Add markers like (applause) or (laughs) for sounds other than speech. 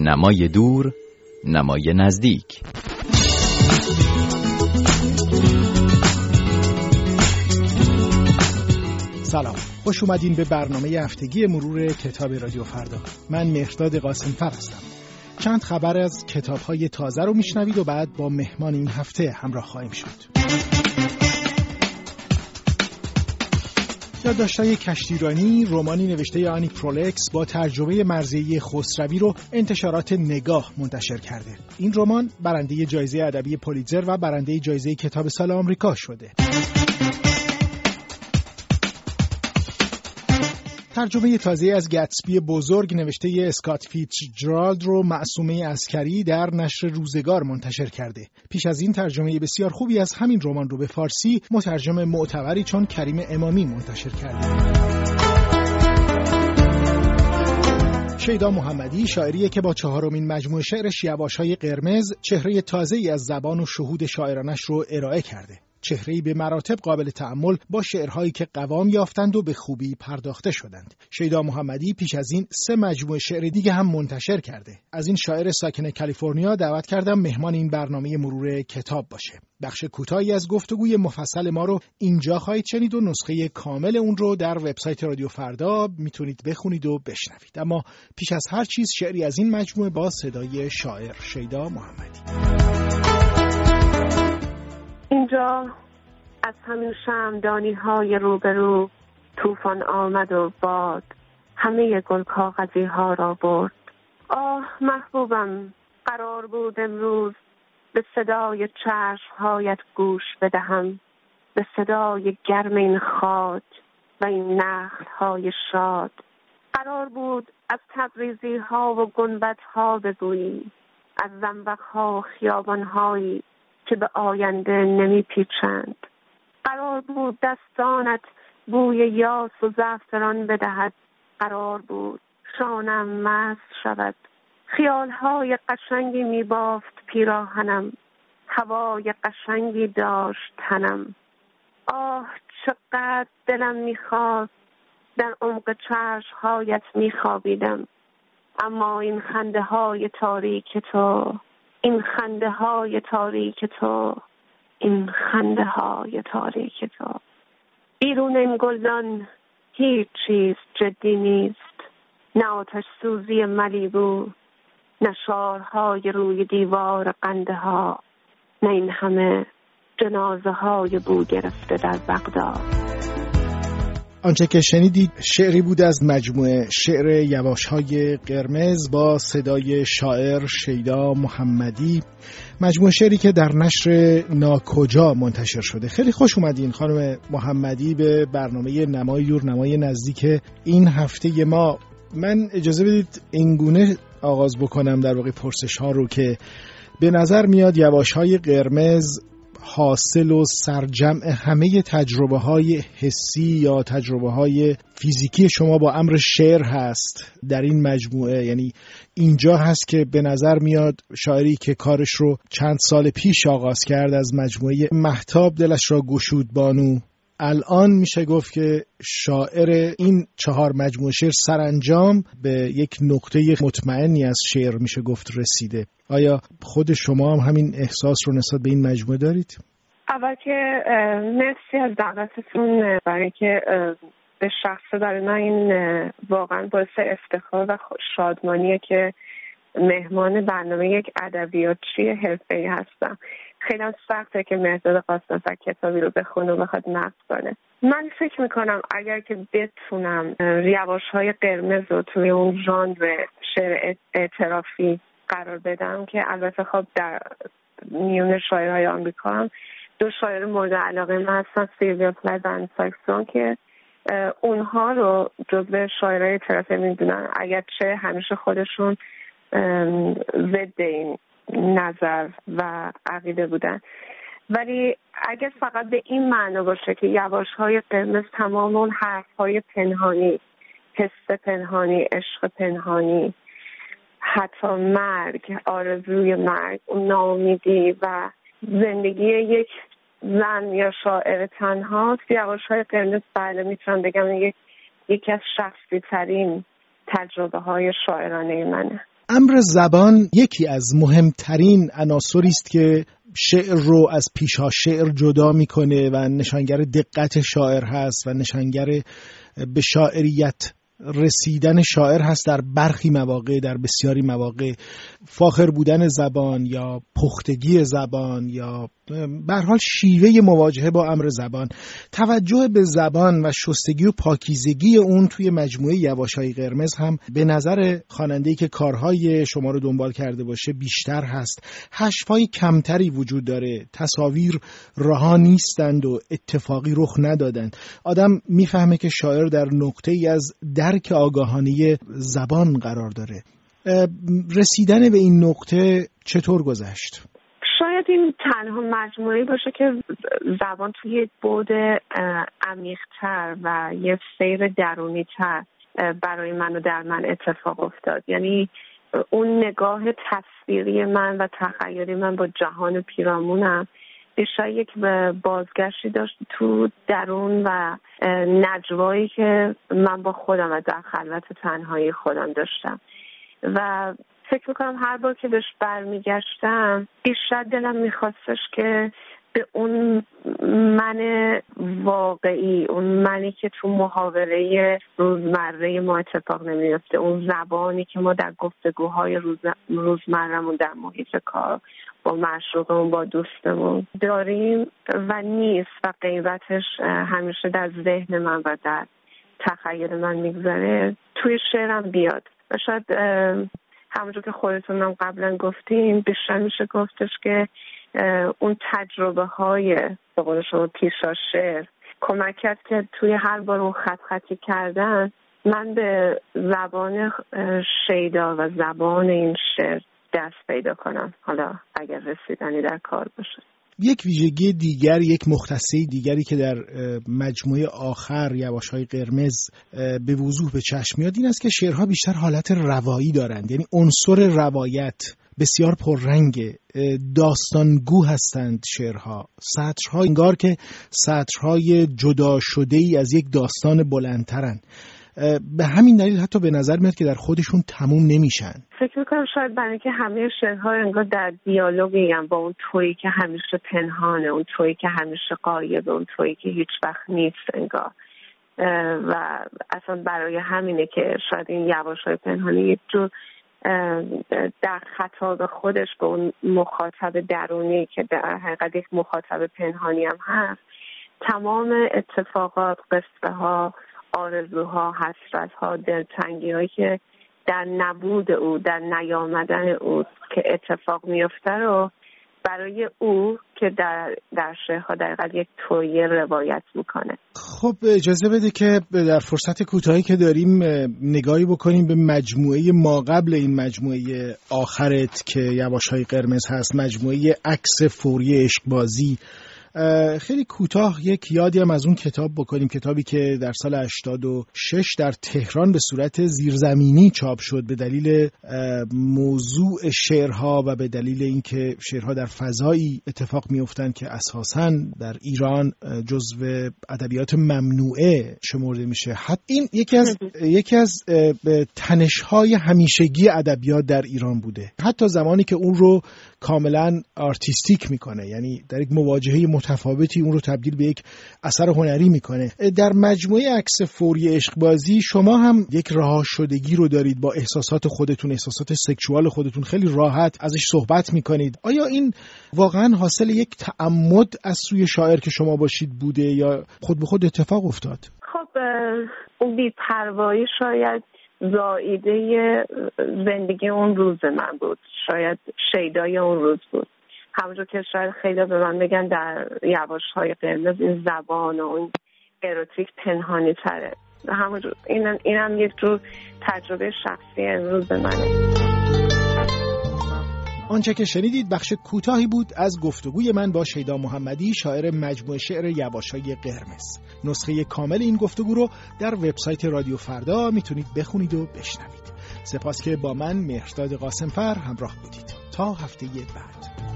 نمای دور نمای نزدیک. سلام. خوش اومدین به برنامه هفتگی مرور کتاب رادیو فردا. من مهرداد قاسم فر هستم. چند خبر از کتاب های تازه رو میشنوید و بعد با مهمان این هفته همراه خواهیم شد. یادداشت‌های کشتیرانی رمانی نوشته آنی پرولکس با ترجمه مرزی خسروی رو انتشارات نگاه منتشر کرده. این رمان برنده جایزه ادبی پولیتزر و برنده جایزه کتاب سال آمریکا شده. ترجمه تازه از گتسبی بزرگ نوشته اسکات جرالد رو معصومه اسکری در نشر روزگار منتشر کرده. پیش از این ترجمه بسیار خوبی از همین رمان رو به فارسی مترجم معتبری چون کریم امامی منتشر کرده. شیدا محمدی شاعریه که با چهارمین مجموعه شعرش یواشهای قرمز چهره تازه ای از زبان و شهود شاعرانش رو ارائه کرده. چهرهی به مراتب قابل تعمل با شعرهایی که قوام یافتند و به خوبی پرداخته شدند. شیدا محمدی پیش از این سه مجموعه شعر دیگه هم منتشر کرده. از این شاعر ساکن کالیفرنیا دعوت کردم مهمان این برنامه مرور کتاب باشه. بخش کوتاهی از گفتگوی مفصل ما رو اینجا خواهید شنید و نسخه کامل اون رو در وبسایت رادیو فردا می‌تونید بخونید و بشنوید. اما پیش از هر چیز شعری از این مجموعه با صدای شاعر شیدا محمدی. اینجا از همین شمدانی های روبرو طوفان آمد و باد همه گل کاغذی ها را برد. آه محبوبم قرار بود امروز به صدای چشم هایت گوش بدهم به صدای گرم این خاک و این نخل های شاد. قرار بود از تبریزی ها و گنبت ها بگویی از زنبق ها و خیابان هایی که به آینده نمی پیچند قرار بود دستانت بوی یاس و زعفران بدهد. قرار بود شانم مست شود. خیالهای قشنگی می بافت پیراهنم. هوای قشنگی داشت تنم. آه چقدر دلم می‌خواست. در عمق چشمهایت میخوابیدم. اما این خنده های تاریک تو این خنده های تاریک تو این خنده های تاریک تو. بیرون این گلدان هیچ چیز جدی نیست. نه آتش سوزی ملیبو نه شارهای روی دیوار قنده ها نه این همه جنازه های بو گرفته در بغداد. آنچه که شنیدید شعری بود از مجموعه شعر یواش های قرمز با صدای شاعر شیدا محمدی. مجموعه شعری که در نشر ناکجا منتشر شده. خیلی خوش اومدین خانم محمدی به برنامه نمای یور نمای نزدیک این هفته ما. من اجازه بدید اینگونه آغاز بکنم در واقع پرسش ها رو که به نظر میاد یواش های قرمز حاصل و سرجمع همه تجربه های حسی یا تجربه های فیزیکی شما با امر شعر هست در این مجموعه. یعنی اینجا هست که به نظر میاد شاعری که کارش رو چند سال پیش آغاز کرد از مجموعه محتاب دلش را گشود بانو. الان میشه گفت که شاعر این چهار مجموعه شعر سرانجام به یک نقطه مطمئنی از شعر میشه گفت رسیده آیا خود شما هم همین احساس رو نسبت به این مجموعه دارید؟ اول که مرسی از دعوتتون برای که به شخص برای من این واقعا باعث افتخار و شادمانیه که مهمان برنامه یک ادبیاتچی حرفه‌ای هستم. خیلی هم سخته که مهداد قاسم کتابی رو بخونه و بخواد نقد کنه. من فکر می‌کنم اگر که بتونم ریواش های قرمز رو توی اون ژانر شعر اعترافی قرار بدم که البته خب در میون شاعرهای آمریکا هم دو شاعر مورد علاقه من هستن سیلویا پلد و ساکسون که اونها رو جزو شاعرهای اعترافی می‌دونن. اگرچه همیشه خودشون ضد این نظر و عقیده بودن. ولی اگه فقط به این معنا باشه که یواش های قرمز تمام اون حرف های پنهانی حس پنهانی عشق پنهانی حتی مرگ آرزوی مرگ اون ناامیدی و زندگی یک زن یا شاعر تنها یواش های قرمز بله می‌تونم بگم یک یکی از شخصی ترین تجربه های شاعرانه منه. امر زبان یکی از مهمترین عناصری است که شعر رو از پیشا شعر جدا می‌کنه و نشانگر دقت شاعر هست و نشانگر به شاعریت رسیدن شاعر هست در برخی مواقع در بسیاری مواقع. فاخر بودن زبان یا پختگی زبان یا به حال شیوه مواجهه با امر زبان. توجه به زبان و شستگی و پاکیزگی اون توی مجموعه یواشای قرمز هم به نظر خواننده‌ای که کارهای شما رو دنبال کرده باشه بیشتر هست. حشفای کمتری وجود داره. تصاویر رها نیستند و اتفاقی رخ ندادند. آدم می‌فهمه که شاعر در نقطه ای از درک آگاهانه زبان قرار داره رسیدن به این نقطه چطور گذشت؟ شاید این تنها مجموعه باشه که زبان توی بود عمیقتر و یه سیر درونی تر برای من و در من اتفاق افتاد یعنی اون نگاه تصویری من و تخیلی من با جهان پیرامونم بیشتر یک بازگشتی داشت تو درون و نجوایی که من با خودم و در خلوت تنهایی خودم داشتم. و فکر می‌کنم هر بار که بهش برمیگشتم بیشتر دلم میخواستش که به اون من واقعی اون منی که تو محاوره روزمره ما اتفاق نمیفته اون زبانی که ما در گفتگوهای روز در محیط کار با معشوقمون با دوستمون داریم و نیست و غیبتش همیشه در ذهن من و در تخیل من میگذره. توی شعرم بیاد و شاید همونجور که خودتونم قبلا گفتیم بیشتر میشه گفتش که اون تجربه های به قول شما پیشا کمک کرد که توی هر بار اون خط خطی کردن من به زبان شیدا و زبان این شعر دست پیدا کنم. حالا اگر رسیدنی در کار باشه. یک ویژگی دیگر یک مختصه دیگری که در مجموعه آخر یواش های قرمز به وضوح به چشم میاد این است که شعرها بیشتر حالت روایی دارند. یعنی عنصر روایت بسیار پررنگ داستانگو هستند شعرها. سطرها انگار که سطرهای جدا شده ای از یک داستان بلندترند به همین دلیل حتی به نظر میاد که در خودشون تموم نمیشن. فکر می‌کنم شاید برای که همه شعرها انگار در دیالوگی هم با اون تویی که همیشه پنهانه اون تویی که همیشه قایبه اون تویی که هیچ وقت نیست انگار. و اصلا برای همینه که شاید این یواش های پنهانی یک جور در خطاب خودش به اون مخاطب درونی که در حقیقت یک مخاطب پنهانی هم هست تمام اتفاقات قصه ها آرزوها حسرتها دلتنگی هایی که در نبود او در نیامدن او که اتفاق میفته رو برای او که در در شعرها در یک تویه روایت می‌کنه. خب اجازه بده که در فرصت کوتاهی که داریم نگاهی بکنیم به مجموعه ما قبل این مجموعه آخرت که یواش های قرمز هست. مجموعه عکس فوری عشقبازی خیلی کوتاه یک یادی هم از اون کتاب بکنیم کتابی که در سال 86 در تهران به صورت زیرزمینی چاپ شد به دلیل موضوع شعرها و به دلیل اینکه شعرها در فضایی اتفاق میافتند که اساسا در ایران جزو ادبیات ممنوعه شمرده میشه. حتی این یکی از (laughs) یکی از تنشهای همیشگی ادبیات در ایران بوده. حتی زمانی که اون رو کاملا artistic می‌کنه. یعنی در یک مواجهه متفاوتی اون رو تبدیل به یک اثر هنری می‌کنه. در مجموعه عکس فوری عشقبازی شما هم یک رها شدگی رو دارید با احساسات خودتون احساسات sexual خودتون. خیلی راحت ازش صحبت می‌کنید. آیا این واقعا حاصل یک تعمد از سوی شاعر که شما باشید بوده یا خود به خود اتفاق افتاد؟ خب اون بیپروایی شاید زاییده زندگی اون روز من بود. شاید شیدای اون روز بود. همونجور که شاید خیلی به من بگن در یواش های قرمز این زبان و اون اروتیک پنهانی تره. همونجور این اینم یک جور تجربه شخصی امروز منه. آنچه که شنیدید بخش کوتاهی بود از گفتگوی من با شیدا محمدی شاعر مجموعه شعر یواشای قرمز. نسخه کامل این گفتگو رو در وبسایت رادیو فردا می‌تونید بخونید و بشنوید. سپاس که با من مهرداد قاسمفر همراه بودید. تا هفته بعد.